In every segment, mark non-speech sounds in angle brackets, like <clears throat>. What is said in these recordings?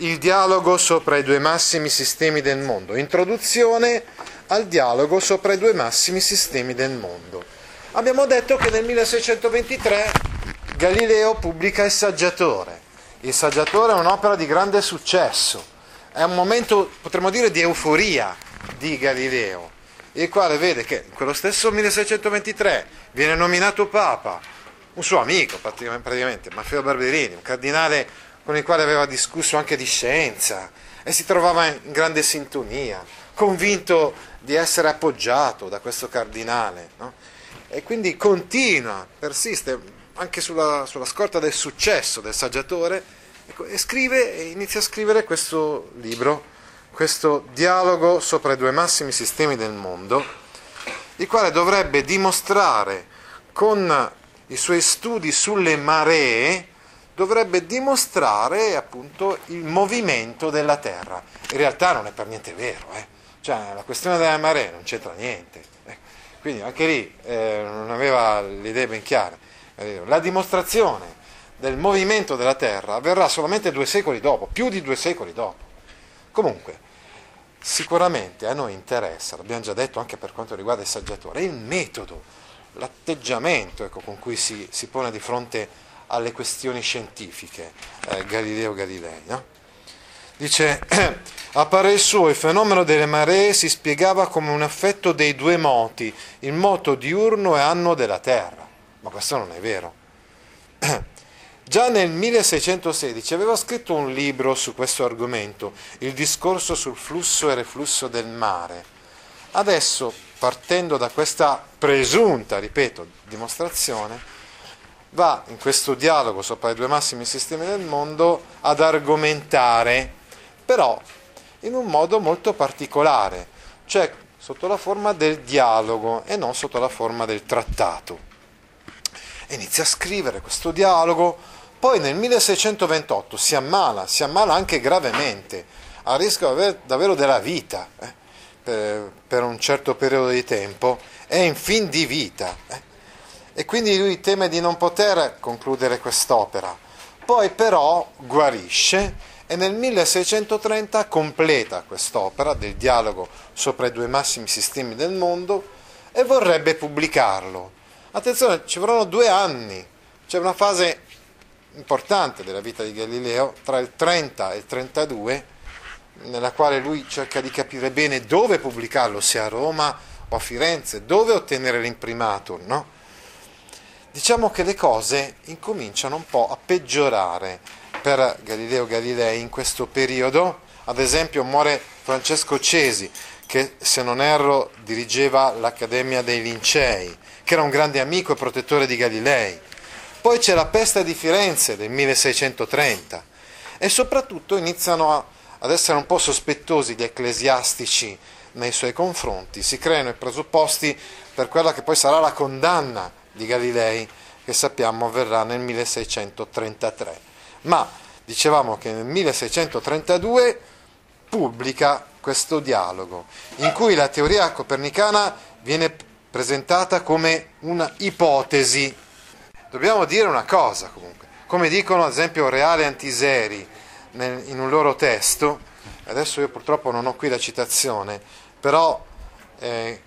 il dialogo sopra i due massimi sistemi del mondo, introduzione al dialogo sopra i due massimi sistemi del mondo. Abbiamo detto che nel 1623 Galileo pubblica Il Saggiatore. Il Saggiatore è un'opera di grande successo, è un momento, potremmo dire, di euforia di Galileo, il quale vede che in quello stesso 1623 viene nominato Papa, un suo amico praticamente, Maffeo Barberini, un cardinale con il quale aveva discusso anche di scienza e si trovava in grande sintonia, convinto di essere appoggiato da questo cardinale. No? E quindi continua, persiste anche sulla, sulla scorta del successo del saggiatore ecco, e scrive e inizia a scrivere questo libro, questo dialogo sopra i due massimi sistemi del mondo, il quale dovrebbe dimostrare con i suoi studi sulle maree, dovrebbe dimostrare appunto il movimento della Terra. In realtà non è per niente vero, eh? cioè la questione delle maree non c'entra niente. Eh? Quindi anche lì eh, non aveva le idee ben chiare. La dimostrazione del movimento della Terra avverrà solamente due secoli dopo, più di due secoli dopo. Comunque, sicuramente a noi interessa, l'abbiamo già detto anche per quanto riguarda il saggiatore, il metodo, l'atteggiamento ecco, con cui si, si, pone di fronte alle questioni scientifiche eh, Galileo Galilei. No? Dice, <clears throat> a parer suo il fenomeno delle maree si spiegava come un effetto dei due moti, il moto diurno e annuo della Terra. Ma questo non è vero. <clears throat> Già nel 1616 aveva scritto un libro su questo argomento, il discorso sul flusso e reflusso del mare. Adesso, partendo da questa presunta, ripeto, dimostrazione, va in questo dialogo sopra i due massimi sistemi del mondo ad argomentare, però in un modo molto particolare, cioè sotto la forma del dialogo e non sotto la forma del trattato. Inizia a scrivere questo dialogo poi nel 1628 si ammala, si ammala anche gravemente, a rischio davvero della vita eh, per, per, un certo periodo di tempo, è in fin di vita. Eh. E quindi lui teme di non poter concludere quest'opera. Poi però guarisce e nel 1630 completa quest'opera del dialogo sopra i due massimi sistemi del mondo e vorrebbe pubblicarlo. Attenzione, ci vorranno due anni, c'è una fase importante della vita di Galileo, tra il 30 e il 32, nella quale lui cerca di capire bene dove pubblicarlo, se a Roma o a Firenze, dove ottenere l'imprimatur. No? Diciamo che le cose incominciano un po' a peggiorare per Galileo Galilei in questo periodo. Ad esempio muore Francesco Cesi, che se non erro dirigeva l'Accademia dei Lincei, che era un grande amico e protettore di Galilei poi c'è la peste di Firenze del 1630 e soprattutto iniziano a, ad essere un po' sospettosi gli ecclesiastici nei suoi confronti, si creano i presupposti per quella che poi sarà la condanna di Galilei che sappiamo avverrà nel 1633. Ma dicevamo che nel 1632 pubblica questo dialogo in cui la teoria copernicana viene presentata come una ipotesi dobbiamo dire una cosa comunque, come dicono ad esempio Reale Antiseri nel, in un loro testo, adesso io purtroppo non ho qui la citazione, però eh,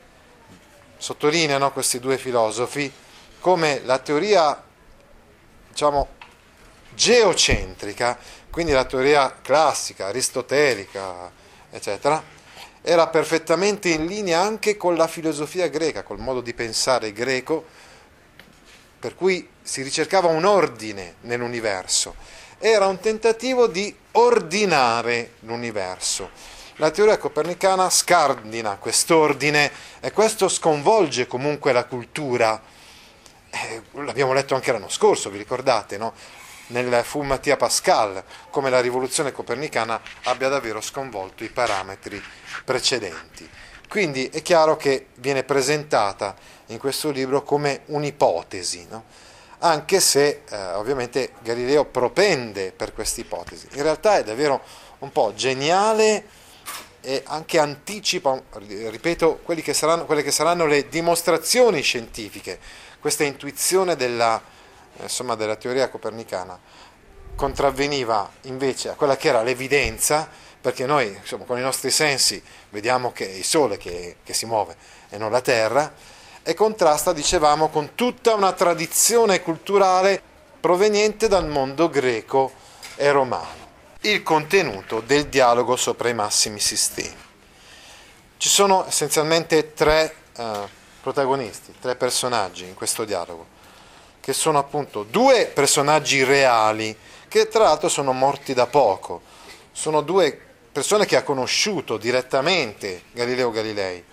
sottolineano questi due filosofi come la teoria, diciamo, geocentrica, quindi la teoria classica, aristotelica, eccetera, era perfettamente in linea anche con la filosofia greca, col modo di pensare greco, per cui si ricercava un ordine nell'universo, era un tentativo di ordinare l'universo. La teoria copernicana scardina quest'ordine e questo sconvolge comunque la cultura. Eh, l'abbiamo letto anche l'anno scorso, vi ricordate, no? nel Fu Mattia Pascal, come la rivoluzione copernicana abbia davvero sconvolto i parametri precedenti. Quindi è chiaro che viene presentata in questo libro come un'ipotesi, no? anche se eh, ovviamente Galileo propende per questa ipotesi. In realtà è davvero un po' geniale e anche anticipa, ripeto, che saranno, quelle che saranno le dimostrazioni scientifiche, questa intuizione della, insomma, della teoria copernicana contravveniva invece a quella che era l'evidenza, perché noi insomma, con i nostri sensi vediamo che è il Sole che, che si muove e non la Terra, e contrasta, dicevamo, con tutta una tradizione culturale proveniente dal mondo greco e romano. Il contenuto del dialogo sopra i massimi sistemi. Ci sono essenzialmente tre eh, protagonisti, tre personaggi in questo dialogo, che sono appunto due personaggi reali, che tra l'altro sono morti da poco. Sono due persone che ha conosciuto direttamente Galileo Galilei.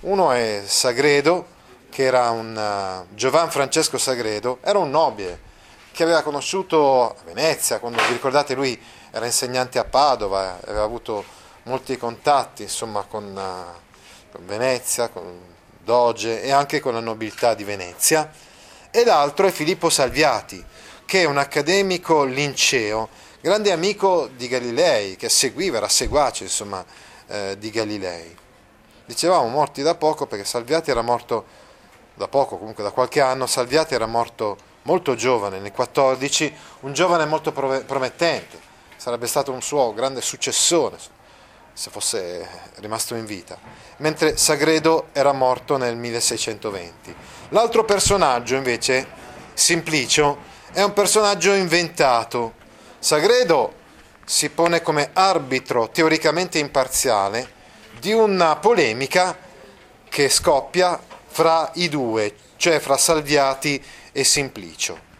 Uno è Sagredo, che era un uh, Giovan Francesco Sagredo, era un nobile che aveva conosciuto a Venezia, quando vi ricordate lui era insegnante a Padova, aveva avuto molti contatti insomma, con, uh, con Venezia, con Doge e anche con la nobiltà di Venezia. E l'altro è Filippo Salviati, che è un accademico linceo, grande amico di Galilei, che seguiva, era seguace insomma, eh, di Galilei. Dicevamo morti da poco perché Salviati era morto da poco, comunque da qualche anno, Salviati era morto molto giovane, nel 14, un giovane molto promettente, sarebbe stato un suo grande successore se fosse rimasto in vita, mentre Sagredo era morto nel 1620. L'altro personaggio invece, Simplicio, è un personaggio inventato. Sagredo si pone come arbitro teoricamente imparziale di una polemica che scoppia fra i due, cioè fra Salviati e Simplicio.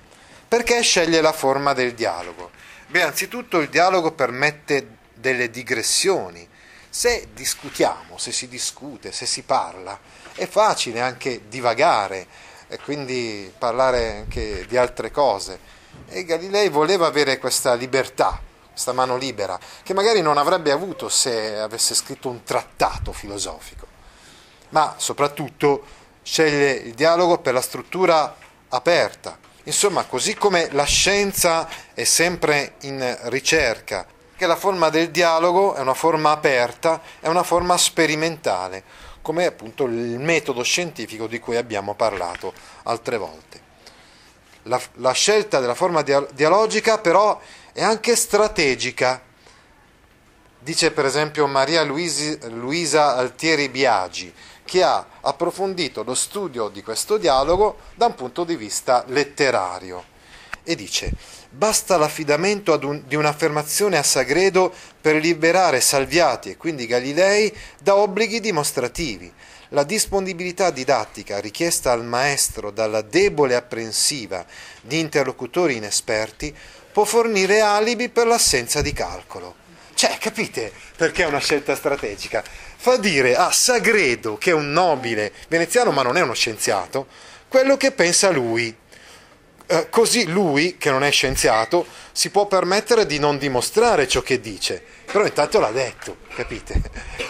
Perché sceglie la forma del dialogo? Beh, anzitutto il dialogo permette delle digressioni. Se discutiamo, se si discute, se si parla, è facile anche divagare, e quindi parlare anche di altre cose. E Galilei voleva avere questa libertà, questa mano libera, che magari non avrebbe avuto se avesse scritto un trattato filosofico. Ma soprattutto sceglie il dialogo per la struttura aperta. Insomma, così come la scienza è sempre in ricerca, che la forma del dialogo è una forma aperta, è una forma sperimentale come appunto il metodo scientifico di cui abbiamo parlato altre volte. La, la scelta della forma dialogica però è anche strategica. Dice per esempio Maria Luisi, Luisa Altieri Biagi, che ha approfondito lo studio di questo dialogo da un punto di vista letterario. E dice, basta l'affidamento un, di un'affermazione a Sagredo per liberare Salviati e quindi Galilei da obblighi dimostrativi. La disponibilità didattica richiesta al maestro dalla debole apprensiva di interlocutori inesperti può fornire alibi per l'assenza di calcolo. Cioè, capite perché è una scelta strategica? Fa dire a Sagredo, che è un nobile veneziano ma non è uno scienziato, quello che pensa lui eh, così lui, che non è scienziato, si può permettere di non dimostrare ciò che dice, però intanto l'ha detto, capite?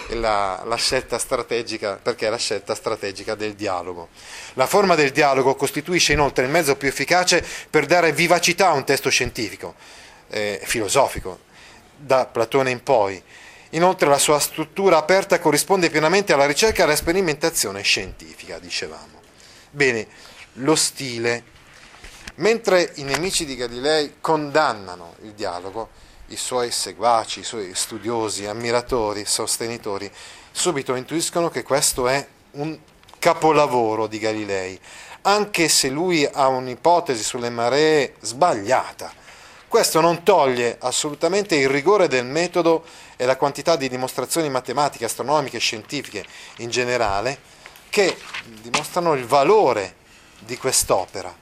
<laughs> La, la scelta strategica, perché è la scelta strategica del dialogo. La forma del dialogo costituisce inoltre il mezzo più efficace per dare vivacità a un testo scientifico, eh, filosofico, da Platone in poi. Inoltre la sua struttura aperta corrisponde pienamente alla ricerca e alla sperimentazione scientifica, dicevamo. Bene, lo stile Mentre i nemici di Galilei condannano il dialogo, i suoi seguaci, i suoi studiosi, ammiratori, sostenitori, subito intuiscono che questo è un capolavoro di Galilei, anche se lui ha un'ipotesi sulle maree sbagliata. Questo non toglie assolutamente il rigore del metodo e la quantità di dimostrazioni matematiche, astronomiche scientifiche in generale che dimostrano il valore di quest'opera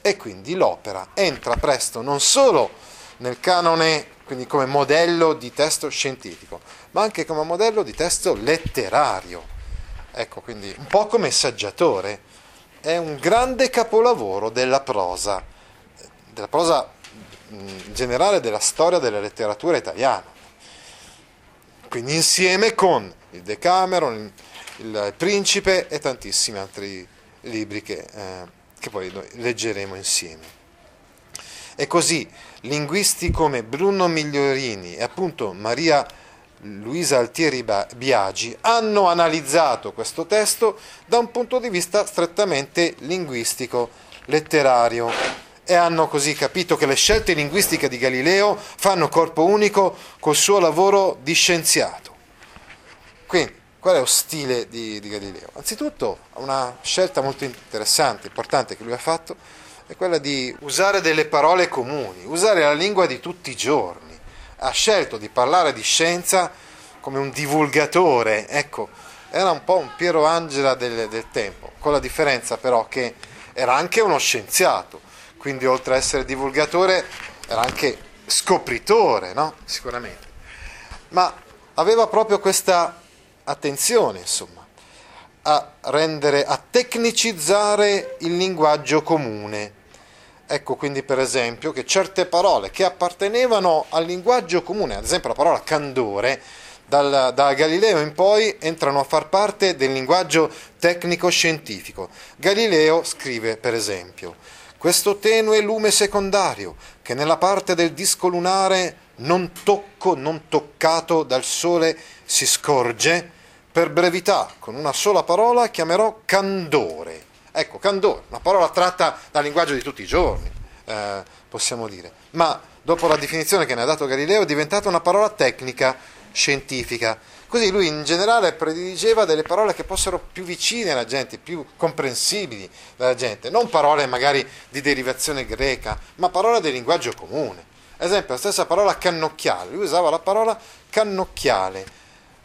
e quindi l'opera entra presto non solo nel canone, quindi come modello di testo scientifico, ma anche come modello di testo letterario. Ecco, quindi un po' come saggiatore, è un grande capolavoro della prosa, della prosa in generale della storia della letteratura italiana. Quindi insieme con il Decameron, il Principe e tantissimi altri libri che eh, che poi leggeremo insieme. E così linguisti come Bruno Migliorini e appunto Maria Luisa Altieri Biagi hanno analizzato questo testo da un punto di vista strettamente linguistico, letterario e hanno così capito che le scelte linguistiche di Galileo fanno corpo unico col suo lavoro di scienziato. Quindi, qual è lo stile di, di Galileo? Anzitutto, una scelta molto interessante, importante che lui ha fatto, è quella di usare delle parole comuni, usare la lingua di tutti i giorni. Ha scelto di parlare di scienza come un divulgatore, ecco, era un po' un Piero Angela del, del tempo, con la differenza però che era anche uno scienziato, quindi oltre ad essere divulgatore era anche scopritore, no? Sicuramente. Ma aveva proprio questa attenzione, insomma, a rendere, a tecnicizzare il linguaggio comune. Ecco quindi per esempio che certe parole che appartenevano al linguaggio comune, ad esempio la parola candore, dal, da Galileo in poi entrano a far parte del linguaggio tecnico-scientifico. Galileo scrive per esempio questo tenue lume secondario che nella parte del disco lunare non tocco, non toccato dal sole si scorge, per brevità, con una sola parola chiamerò candore. Ecco, candore, una parola tratta dal linguaggio di tutti i giorni, eh, possiamo dire. Ma dopo la definizione che ne ha dato Galileo è diventata una parola tecnica, scientifica. Così lui in generale prediligeva delle parole che fossero più vicine alla gente, più comprensibili dalla gente, non parole magari di derivazione greca, ma parole del linguaggio comune. Ad esempio, la stessa parola cannocchiale, lui usava la parola cannocchiale,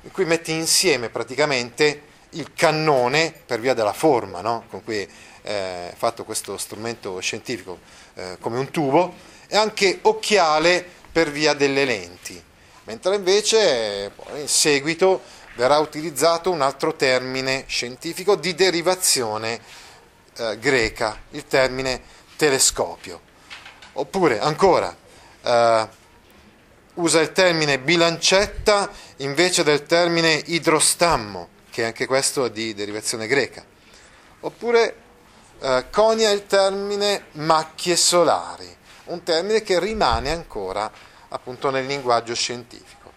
in cui metti insieme praticamente il cannone per via della forma no? con cui è fatto questo strumento scientifico eh, come un tubo, e anche occhiale per via delle lenti mentre invece in seguito verrà utilizzato un altro termine scientifico di derivazione eh, greca, il termine telescopio. Oppure ancora eh, usa il termine bilancetta invece del termine idrostammo, che anche questo è di derivazione greca. Oppure eh, conia il termine macchie solari, un termine che rimane ancora appunto nel linguaggio scientifico.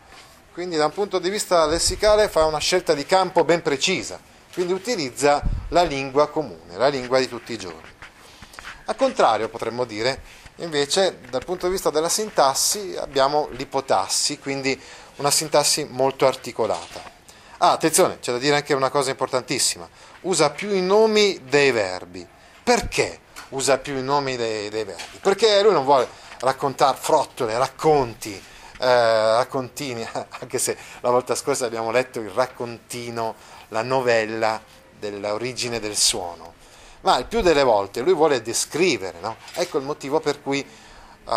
Quindi da un punto di vista lessicale fa una scelta di campo ben precisa, quindi utilizza la lingua comune, la lingua di tutti i giorni. Al contrario potremmo dire, invece dal punto di vista della sintassi abbiamo l'ipotassi, quindi una sintassi molto articolata. Ah, attenzione, c'è da dire anche una cosa importantissima, usa più i nomi dei verbi. Perché usa più i nomi dei, dei verbi? Perché lui non vuole raccontare frottole, racconti, eh, raccontini, <laughs> anche se la volta scorsa abbiamo letto il raccontino, la novella dell'origine del suono. Ma il più delle volte lui vuole descrivere, no? Ecco il motivo per cui uh,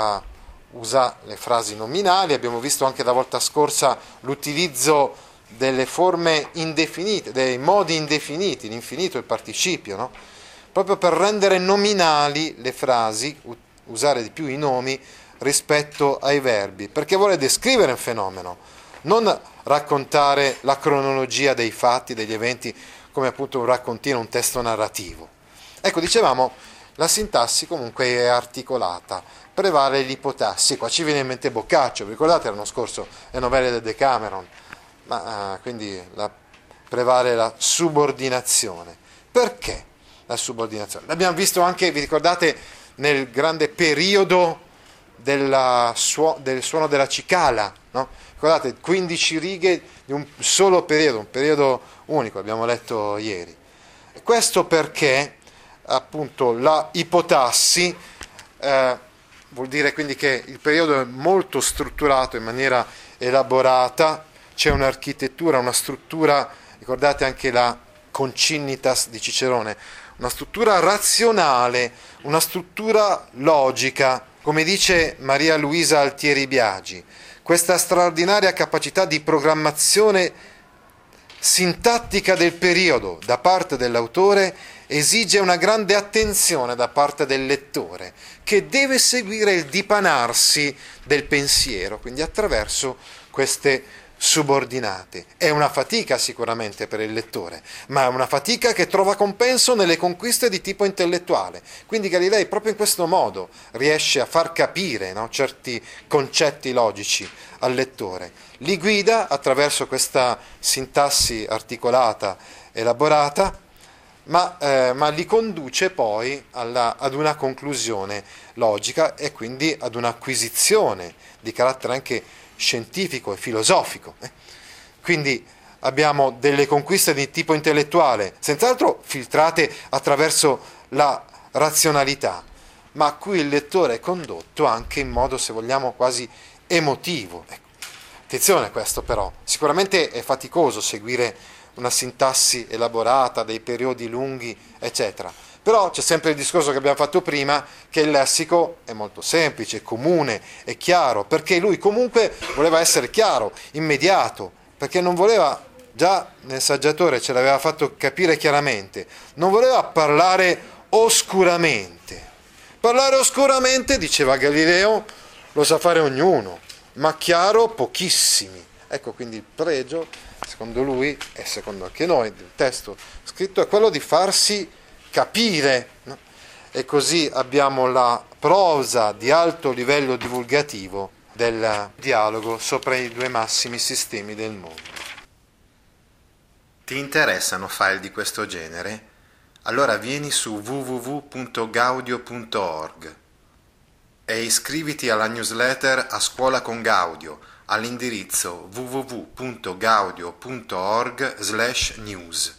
usa le frasi nominali, abbiamo visto anche la volta scorsa l'utilizzo delle forme indefinite, dei modi indefiniti, l'infinito, il participio, no? proprio per rendere nominali le frasi usare di più i nomi rispetto ai verbi, perché vuole descrivere un fenomeno, non raccontare la cronologia dei fatti, degli eventi, come appunto un raccontino, un testo narrativo. Ecco, dicevamo, la sintassi comunque è articolata, prevale l'ipotassi, qua ci viene in mente Boccaccio, vi ricordate l'anno scorso le novelle del Decameron, ma, uh, quindi la, prevale la subordinazione. Perché la subordinazione? L'abbiamo visto anche, vi ricordate, nel grande periodo suo, del suono della cicala. No? Ricordate, 15 righe di un solo periodo, un periodo unico, abbiamo letto ieri. Questo perché appunto la ipotassi eh, vuol dire quindi che il periodo è molto strutturato in maniera elaborata, c'è un'architettura, una struttura, ricordate anche la concinitas di Cicerone, una struttura razionale, una struttura logica, come dice Maria Luisa Altieri Biagi. Questa straordinaria capacità di programmazione sintattica del periodo da parte dell'autore esige una grande attenzione da parte del lettore, che deve seguire il dipanarsi del pensiero, quindi attraverso queste subordinate. È una fatica sicuramente per il lettore, ma è una fatica che trova compenso nelle conquiste di tipo intellettuale. Quindi Galilei proprio in questo modo riesce a far capire no, certi concetti logici al lettore. Li guida attraverso questa sintassi articolata, elaborata, ma, eh, ma li conduce poi alla, ad una conclusione logica e quindi ad un'acquisizione di carattere anche scientifico e filosofico. Eh. Quindi abbiamo delle conquiste di tipo intellettuale, senz'altro filtrate attraverso la razionalità, ma a cui il lettore è condotto anche in modo, se vogliamo, quasi emotivo. Ecco. Attenzione a questo però, sicuramente è faticoso seguire una sintassi elaborata, dei periodi lunghi, eccetera. Però c'è sempre il discorso che abbiamo fatto prima, che il lessico è molto semplice, comune, è chiaro, perché lui comunque voleva essere chiaro, immediato, perché non voleva, già nel saggiatore ce l'aveva fatto capire chiaramente, non voleva parlare oscuramente. Parlare oscuramente, diceva Galileo, lo sa fare ognuno, ma chiaro pochissimi. Ecco quindi il pregio, secondo lui e secondo anche noi, del testo scritto è quello di farsi capire. E così abbiamo la prosa di alto livello divulgativo del dialogo sopra i due massimi sistemi del mondo. Ti interessano file di questo genere? Allora vieni su www.gaudio.org e iscriviti alla newsletter a scuola con Gaudio all'indirizzo www.gaudio.org/news.